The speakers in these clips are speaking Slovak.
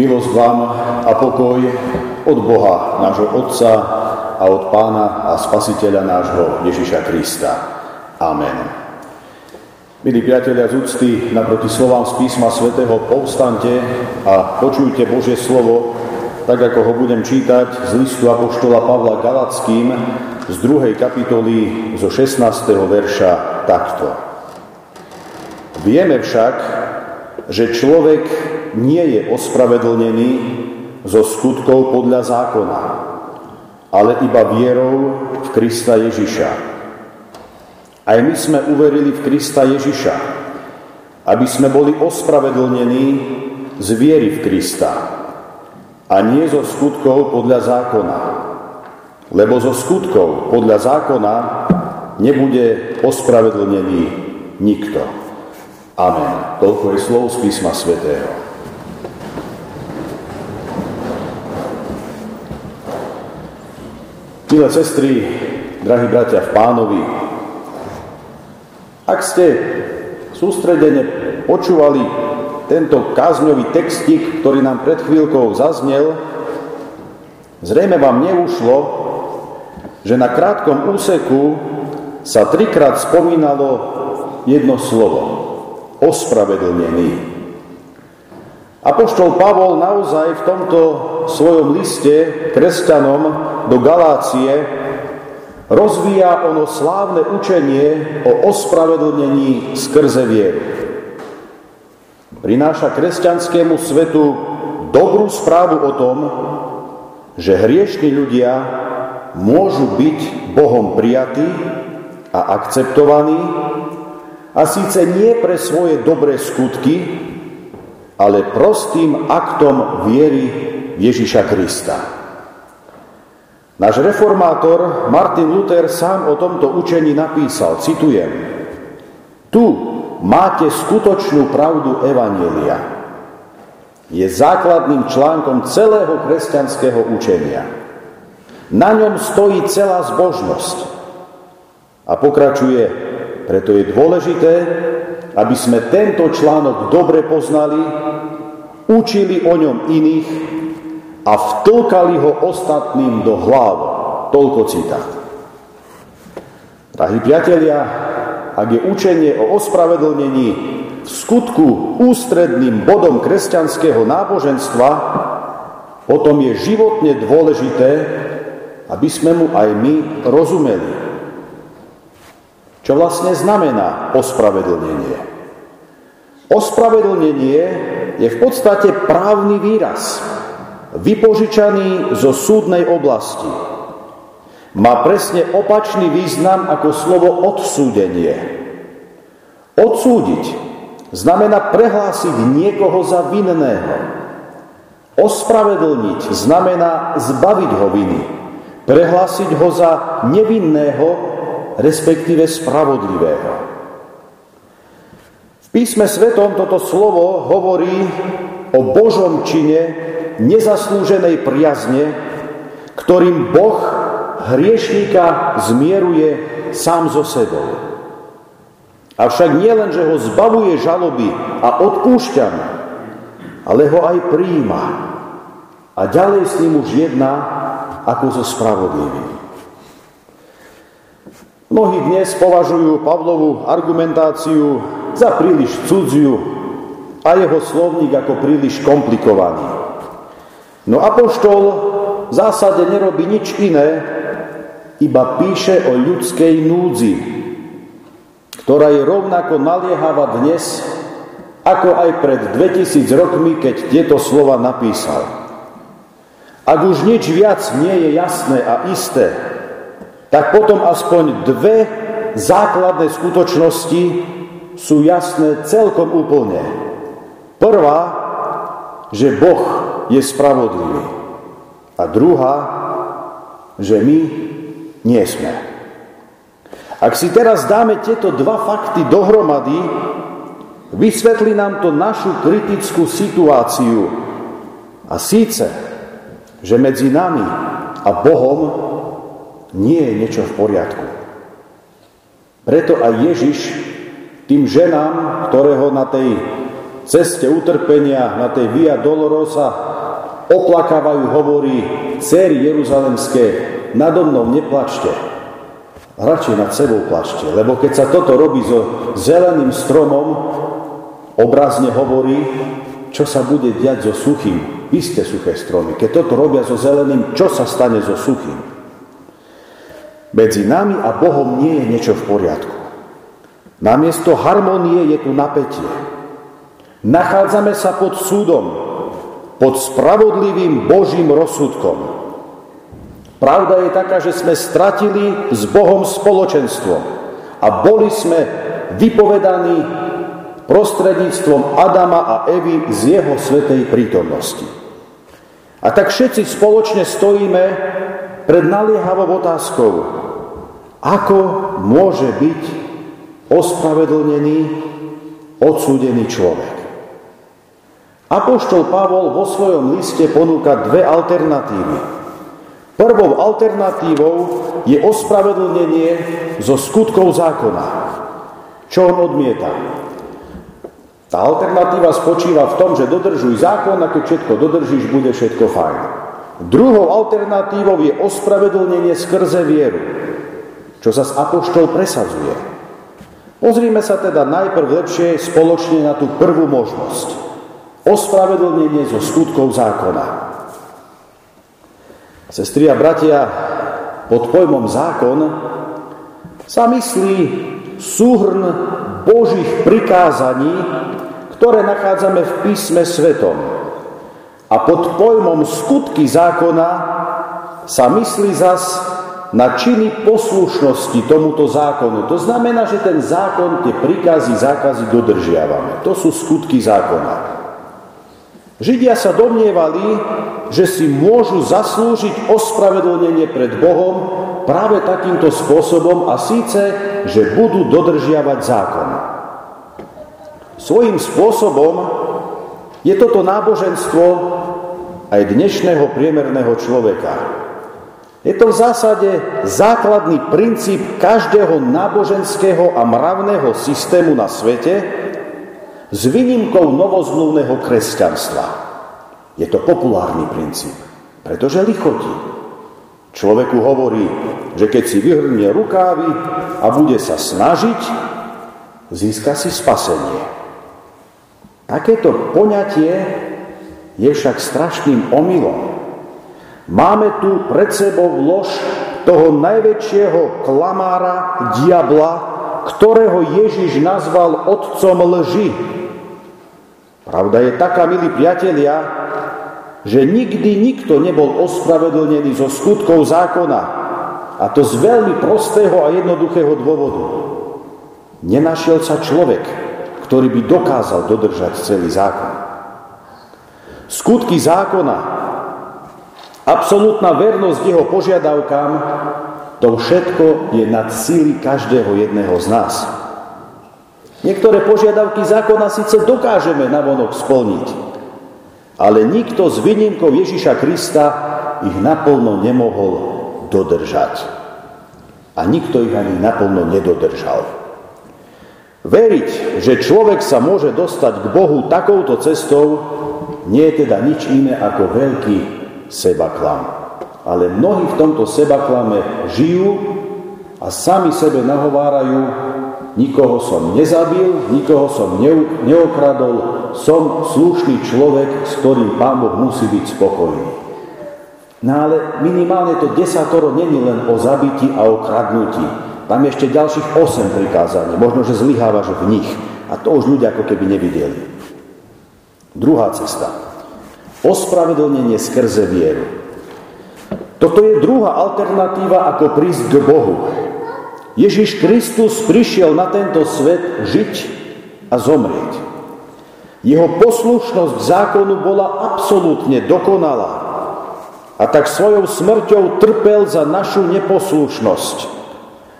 Milosť vám a pokoj od Boha, nášho Otca a od Pána a Spasiteľa nášho Ježiša Krista. Amen. Milí priatelia z úcty, naproti slovám z písma svätého povstante a počujte Božie slovo, tak ako ho budem čítať z listu Apoštola Pavla Galackým z 2. kapitoly zo 16. verša takto. Vieme však, že človek nie je ospravedlnený zo skutkov podľa zákona, ale iba vierou v Krista Ježiša. Aj my sme uverili v Krista Ježiša, aby sme boli ospravedlnení z viery v Krista a nie zo skutkov podľa zákona. Lebo zo skutkov podľa zákona nebude ospravedlnený nikto. Amen. Toľko je slov z písma svätého. Milé sestry, drahí bratia v pánovi, ak ste sústredene počúvali tento kázňový textik, ktorý nám pred chvíľkou zaznel, zrejme vám neušlo, že na krátkom úseku sa trikrát spomínalo jedno slovo. Ospravedlnený. Apoštol Pavol naozaj v tomto svojom liste kresťanom do Galácie rozvíja ono slávne učenie o ospravedlnení skrze vieru. Prináša kresťanskému svetu dobrú správu o tom, že hriešní ľudia môžu byť Bohom prijatí a akceptovaní a síce nie pre svoje dobré skutky, ale prostým aktom viery Ježiša Krista. Náš reformátor Martin Luther sám o tomto učení napísal, citujem, tu máte skutočnú pravdu Evanielia. Je základným článkom celého kresťanského učenia. Na ňom stojí celá zbožnosť. A pokračuje, preto je dôležité, aby sme tento článok dobre poznali, učili o ňom iných a vtlkali ho ostatným do hlav. Toľko citát. Drahí priatelia, ak je učenie o ospravedlnení v skutku ústredným bodom kresťanského náboženstva, potom je životne dôležité, aby sme mu aj my rozumeli. Čo vlastne znamená ospravedlnenie? Ospravedlnenie je v podstate právny výraz, vypožičaný zo súdnej oblasti. Má presne opačný význam ako slovo odsúdenie. Odsúdiť znamená prehlásiť niekoho za vinného. Ospravedlniť znamená zbaviť ho viny. Prehlásiť ho za nevinného, respektíve spravodlivého. V písme svetom toto slovo hovorí o Božom čine nezaslúženej priazne, ktorým Boh hriešníka zmieruje sám so sebou. Avšak nie len, že ho zbavuje žaloby a odpúšťa ale ho aj príjima a ďalej s ním už jedná ako so spravodlivým. Mnohí dnes považujú Pavlovú argumentáciu za príliš cudziu a jeho slovník ako príliš komplikovaný. No Apoštol v zásade nerobí nič iné, iba píše o ľudskej núdzi, ktorá je rovnako naliehavá dnes, ako aj pred 2000 rokmi, keď tieto slova napísal. Ak už nič viac nie je jasné a isté, tak potom aspoň dve základné skutočnosti sú jasné celkom úplne. Prvá, že Boh je spravodlivý. A druhá, že my nie sme. Ak si teraz dáme tieto dva fakty dohromady, vysvetlí nám to našu kritickú situáciu. A síce, že medzi nami a Bohom nie je niečo v poriadku. Preto aj Ježiš tým ženám, ktorého na tej ceste utrpenia, na tej Via Dolorosa oplakávajú, hovorí, céry Jeruzalemské, nado mnou neplačte, radšej nad sebou plačte, lebo keď sa toto robí so zeleným stromom, obrazne hovorí, čo sa bude diať so suchým, isté suché stromy. Keď toto robia so zeleným, čo sa stane so suchým? Medzi nami a Bohom nie je niečo v poriadku. Namiesto harmonie je tu napätie. Nachádzame sa pod súdom, pod spravodlivým Božím rozsudkom. Pravda je taká, že sme stratili s Bohom spoločenstvo a boli sme vypovedaní prostredníctvom Adama a Evy z jeho svetej prítomnosti. A tak všetci spoločne stojíme pred naliehavou otázkou, ako môže byť ospravedlnený, odsúdený človek. Apoštol Pavol vo svojom liste ponúka dve alternatívy. Prvou alternatívou je ospravedlnenie zo skutkov zákona. Čo on odmieta? Tá alternatíva spočíva v tom, že dodržuj zákon a keď všetko dodržíš, bude všetko fajn. Druhou alternatívou je ospravedlnenie skrze vieru, čo sa apoštol presadzuje. Pozrime sa teda najprv lepšie spoločne na tú prvú možnosť. Ospravedlnenie zo skutkov zákona. Sestri a bratia, pod pojmom zákon sa myslí súhrn Božích prikázaní, ktoré nachádzame v písme svetom. A pod pojmom skutky zákona sa myslí zas na činy poslušnosti tomuto zákonu. To znamená, že ten zákon, tie príkazy, zákazy dodržiavame. To sú skutky zákona. Židia sa domnievali, že si môžu zaslúžiť ospravedlnenie pred Bohom práve takýmto spôsobom a síce, že budú dodržiavať zákon. Svojím spôsobom je toto náboženstvo aj dnešného priemerného človeka. Je to v zásade základný princíp každého náboženského a mravného systému na svete, s výnimkou novozmluvného kresťanstva. Je to populárny princíp, pretože lichotí. Človeku hovorí, že keď si vyhrnie rukávy a bude sa snažiť, získa si spasenie. Takéto poňatie je však strašným omylom. Máme tu pred sebou lož toho najväčšieho klamára, diabla, ktorého Ježiš nazval otcom lži, Pravda je taká, milí priatelia, že nikdy nikto nebol ospravedlnený zo skutkov zákona. A to z veľmi prostého a jednoduchého dôvodu. Nenašiel sa človek, ktorý by dokázal dodržať celý zákon. Skutky zákona, absolútna vernosť jeho požiadavkám, to všetko je nad síly každého jedného z nás. Niektoré požiadavky zákona síce dokážeme navonok splniť, ale nikto s výnimkou Ježiša Krista ich naplno nemohol dodržať. A nikto ich ani naplno nedodržal. Veriť, že človek sa môže dostať k Bohu takouto cestou, nie je teda nič iné ako veľký sebaklam. Ale mnohí v tomto sebaklame žijú a sami sebe nahovárajú, nikoho som nezabil, nikoho som neokradol, som slušný človek, s ktorým Pán Boh musí byť spokojný. No ale minimálne to desatoro není len o zabití a o kradnutí. Tam ešte ďalších 8 prikázaní. Možno, že zlyhávaš v nich. A to už ľudia ako keby nevideli. Druhá cesta. Ospravedlnenie skrze vieru. Toto je druhá alternatíva, ako prísť k Bohu. Ježiš Kristus prišiel na tento svet žiť a zomrieť. Jeho poslušnosť zákonu bola absolútne dokonalá. A tak svojou smrťou trpel za našu neposlušnosť.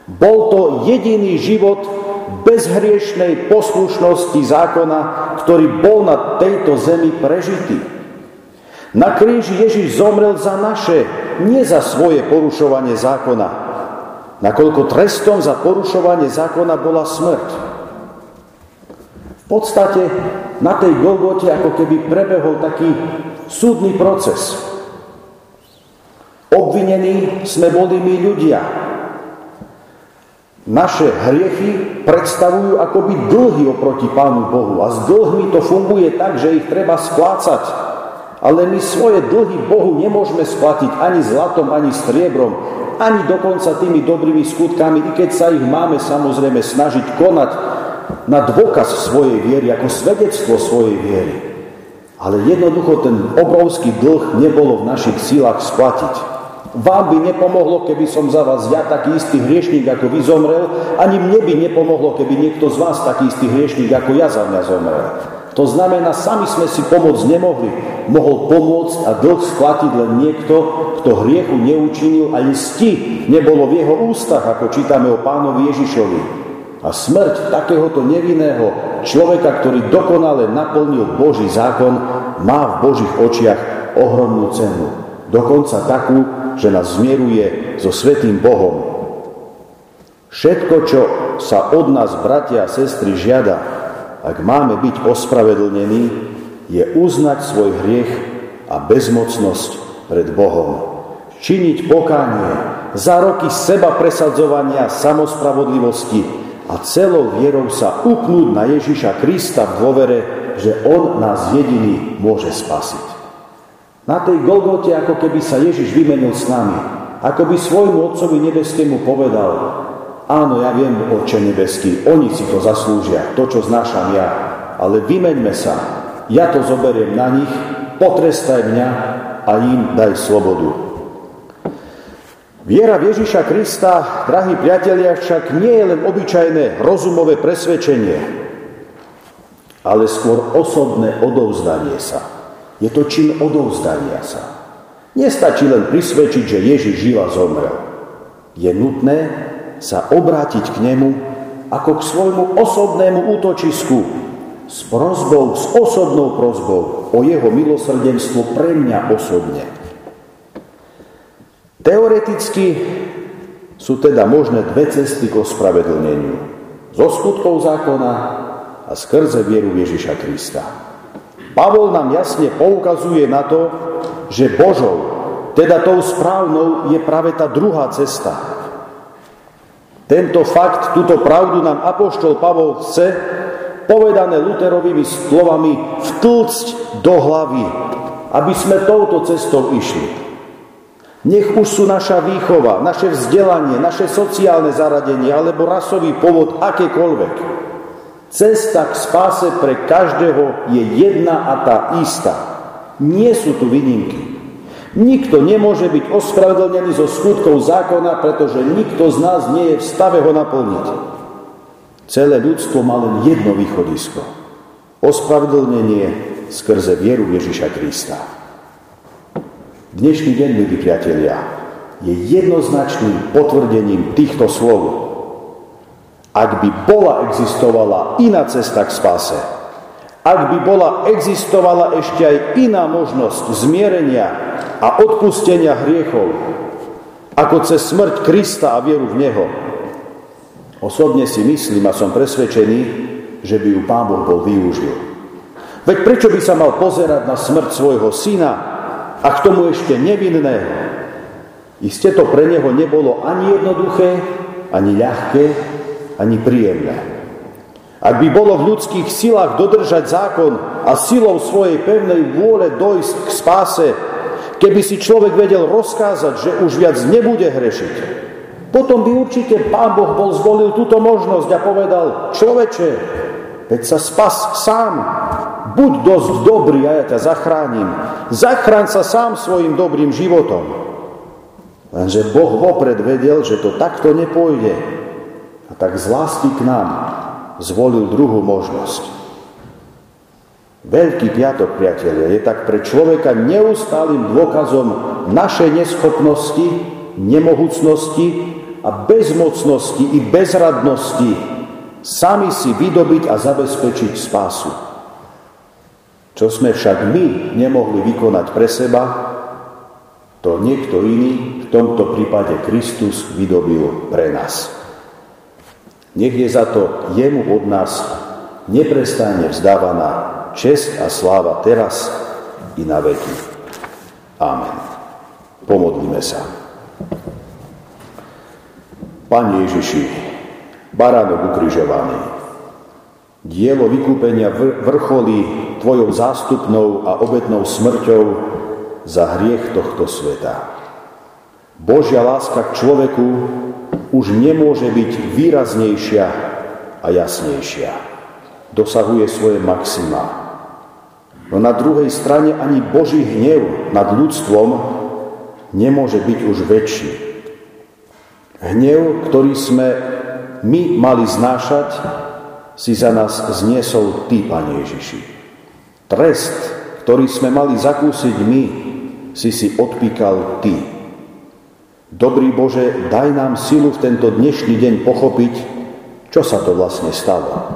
Bol to jediný život bezhriešnej poslušnosti zákona, ktorý bol na tejto zemi prežitý. Na kríži Ježiš zomrel za naše, nie za svoje porušovanie zákona, nakoľko trestom za porušovanie zákona bola smrť. podstate na tej Golgote ako keby prebehol taký súdny proces. Obvinení sme boli my ľudia. Naše hriechy predstavujú akoby dlhy oproti Pánu Bohu. A s dlhmi to funguje tak, že ich treba splácať. Ale my svoje dlhy Bohu nemôžeme splatiť ani zlatom, ani striebrom, ani dokonca tými dobrými skutkami, i keď sa ich máme samozrejme snažiť konať na dôkaz svojej viery, ako svedectvo svojej viery. Ale jednoducho ten obrovský dlh nebolo v našich sílach splatiť. Vám by nepomohlo, keby som za vás ja taký istý hriešník, ako vy zomrel, ani mne by nepomohlo, keby niekto z vás taký istý hriešník, ako ja za mňa zomrel. To znamená, sami sme si pomôcť nemohli. Mohol pomôcť a dlh splatiť len niekto, kto hriechu neučinil, ani sti nebolo v jeho ústach, ako čítame o pánovi Ježišovi. A smrť takéhoto nevinného človeka, ktorý dokonale naplnil Boží zákon, má v Božích očiach ohromnú cenu. Dokonca takú, že nás zmieruje so Svetým Bohom. Všetko, čo sa od nás, bratia a sestry, žiada, ak máme byť ospravedlnení, je uznať svoj hriech a bezmocnosť pred Bohom. Činiť pokánie za roky seba presadzovania samospravodlivosti, a celou vierou sa upnúť na Ježiša Krista v dôvere, že On nás jediný môže spasiť. Na tej Golgote ako keby sa Ježiš vymenil s nami, ako by svojmu Otcovi nebeskému povedal, áno, ja viem, Otče nebeský, oni si to zaslúžia, to, čo znášam ja, ale vymeňme sa, ja to zoberiem na nich, potrestaj mňa a im daj slobodu. Viera v Ježiša Krista, drahí priatelia, však nie je len obyčajné rozumové presvedčenie, ale skôr osobné odovzdanie sa. Je to čin odovzdania sa. Nestačí len prisvedčiť, že Ježiš živa zomrel. Je nutné sa obrátiť k nemu ako k svojmu osobnému útočisku s prozbou, s osobnou prozbou o jeho milosrdenstvo pre mňa osobne. Teoreticky sú teda možné dve cesty k ospravedlneniu. Zo skutkov zákona a skrze vieru Ježiša Krista. Pavol nám jasne poukazuje na to, že Božou, teda tou správnou, je práve tá druhá cesta. Tento fakt, túto pravdu nám Apoštol Pavol chce, povedané Luterovými slovami, vtlcť do hlavy, aby sme touto cestou išli. Nech už sú naša výchova, naše vzdelanie, naše sociálne zaradenie alebo rasový pôvod akékoľvek. Cesta k spáse pre každého je jedna a tá istá. Nie sú tu výnimky. Nikto nemôže byť ospravedlnený zo skutkov zákona, pretože nikto z nás nie je v stave ho naplniť. Celé ľudstvo má len jedno východisko. Ospravedlnenie skrze vieru Ježiša Krista. Dnešný deň, milí priatelia, je jednoznačným potvrdením týchto slov. Ak by bola existovala iná cesta k spáse, ak by bola existovala ešte aj iná možnosť zmierenia a odpustenia hriechov, ako cez smrť Krista a vieru v Neho, osobne si myslím a som presvedčený, že by ju Pán Boh bol využil. Veď prečo by sa mal pozerať na smrť svojho syna, a k tomu ešte nevinného. Isté to pre neho nebolo ani jednoduché, ani ľahké, ani príjemné. Ak by bolo v ľudských silách dodržať zákon a silou svojej pevnej vôle dojsť k spáse, keby si človek vedel rozkázať, že už viac nebude hrešiť, potom by určite Pán Boh bol zvolil túto možnosť a povedal, človeče, veď sa spas sám, buď dosť dobrý a ja ťa zachránim. Zachráň sa sám svojim dobrým životom. Lenže Boh vopred vedel, že to takto nepôjde. A tak z lásky k nám zvolil druhú možnosť. Veľký piatok, priatelia, je tak pre človeka neustálým dôkazom našej neschopnosti, nemohúcnosti a bezmocnosti i bezradnosti sami si vydobiť a zabezpečiť spásu. Čo sme však my nemohli vykonať pre seba, to niekto iný, v tomto prípade Kristus, vydobil pre nás. Nech je za to jemu od nás neprestajne vzdávaná čest a sláva teraz i na veky. Amen. Pomodlíme sa. Pane Ježiši, baránok ukrižovaný, dielo vykúpenia vrcholí Tvojou zástupnou a obetnou smrťou za hriech tohto sveta. Božia láska k človeku už nemôže byť výraznejšia a jasnejšia. Dosahuje svoje maxima. No na druhej strane ani Boží hnev nad ľudstvom nemôže byť už väčší. Hnev, ktorý sme my mali znášať, si za nás zniesol Ty, Pane Ježiši. Trest, ktorý sme mali zakúsiť my, si si odpíkal Ty. Dobrý Bože, daj nám silu v tento dnešný deň pochopiť, čo sa to vlastne stalo.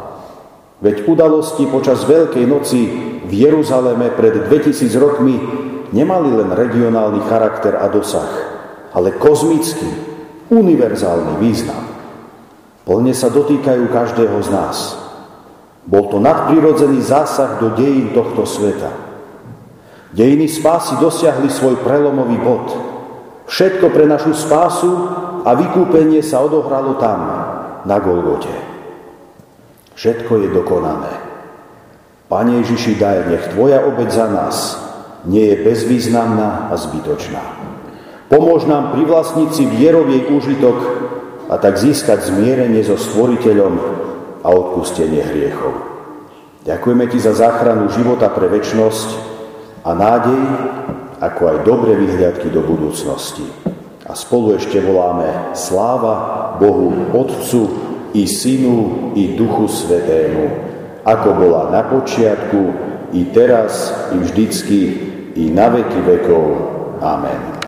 Veď udalosti počas Veľkej noci v Jeruzaleme pred 2000 rokmi nemali len regionálny charakter a dosah, ale kozmický, univerzálny význam. Plne sa dotýkajú každého z nás. Bol to nadprirodzený zásah do dejín tohto sveta. Dejiny spásy dosiahli svoj prelomový bod – Všetko pre našu spásu a vykúpenie sa odohralo tam, na Golgote. Všetko je dokonané. Pane Ježiši, daj, nech Tvoja obeď za nás nie je bezvýznamná a zbytočná. Pomôž nám privlastniť si vierov úžitok a tak získať zmierenie so Stvoriteľom a odpustenie hriechov. Ďakujeme Ti za záchranu života pre väčnosť a nádej, ako aj dobré vyhliadky do budúcnosti. A spolu ešte voláme sláva Bohu Otcu i Synu i Duchu Svetému, ako bola na počiatku, i teraz, i vždycky, i na veky vekov. Amen.